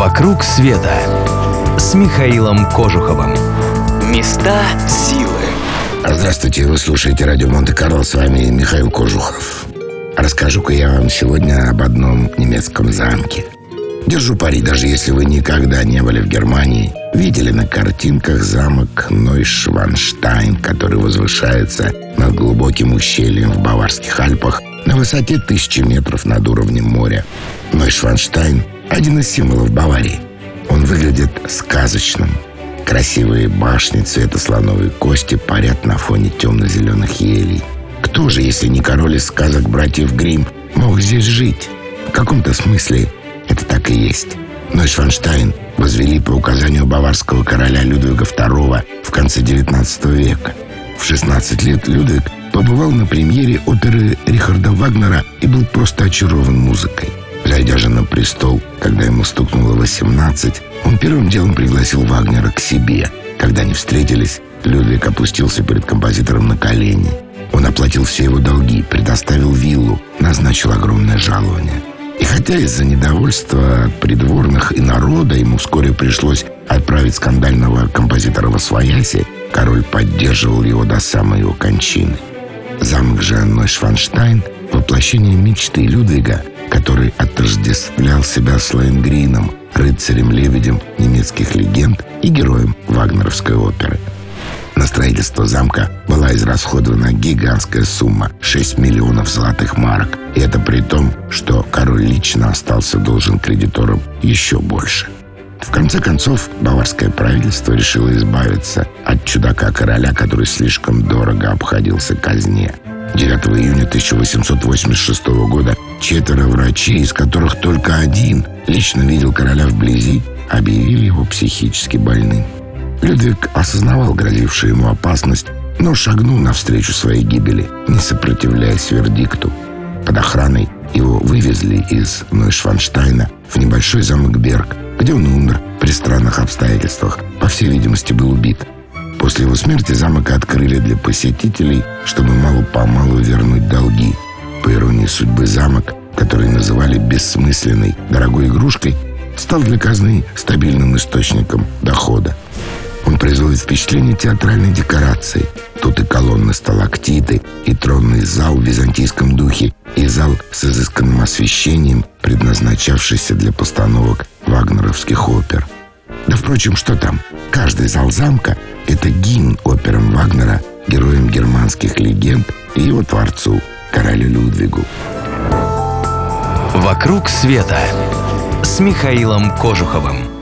«Вокруг света» с Михаилом Кожуховым. Места силы. Здравствуйте, вы слушаете радио Монте-Карло, с вами Михаил Кожухов. Расскажу-ка я вам сегодня об одном немецком замке. Держу пари, даже если вы никогда не были в Германии, видели на картинках замок Нойшванштайн, который возвышается над глубоким ущельем в Баварских Альпах на высоте тысячи метров над уровнем моря. Нойшванштайн – один из символов Баварии. Он выглядит сказочным. Красивые башни цвета слоновой кости парят на фоне темно-зеленых елей. Кто же, если не король из сказок братьев Грим, мог здесь жить? В каком-то смысле это так и есть. Нойшванштайн возвели по указанию баварского короля Людвига II в конце XIX века. В 16 лет Людвиг побывал на премьере оперы Рихарда Вагнера и был просто очарован музыкой. Зайдя же на престол, когда ему стукнуло 18, он первым делом пригласил Вагнера к себе. Когда они встретились, Людвиг опустился перед композитором на колени. Он оплатил все его долги, предоставил виллу, назначил огромное жалование. И хотя из-за недовольства придворных и народа ему вскоре пришлось отправить скандального композитора во свояси, король поддерживал его до самой его кончины. Замок же Нойшванштайн – воплощение мечты Людвига, который отождествлял себя с Лайнгрином, рыцарем-лебедем немецких легенд и героем вагнеровской оперы. На строительство замка была израсходована гигантская сумма – 6 миллионов золотых марок. И это при том, что король лично остался должен кредиторам еще больше. В конце концов, баварское правительство решило избавиться от чудака-короля, который слишком дорого обходился казне. 9 июня 1886 года четверо врачей, из которых только один лично видел короля вблизи, объявили его психически больным. Людвиг осознавал грозившую ему опасность, но шагнул навстречу своей гибели, не сопротивляясь вердикту. Под охраной его вывезли из Нойшванштайна в небольшой замок Берг, где он умер при странных обстоятельствах, по всей видимости, был убит. После его смерти замок открыли для посетителей, чтобы мало-помалу вернуть долги. По иронии судьбы замок, который называли бессмысленной, дорогой игрушкой, стал для казны стабильным источником дохода. Он производит впечатление театральной декорации. Тут и колонны сталактиты, и тронный зал в византийском духе, и зал с изысканным освещением, предназначавшийся для постановок вагнеровских опер. Да, впрочем, что там? Каждый зал замка — это гимн операм Вагнера, героям германских легенд и его творцу, королю Людвигу. «Вокруг света» с Михаилом Кожуховым.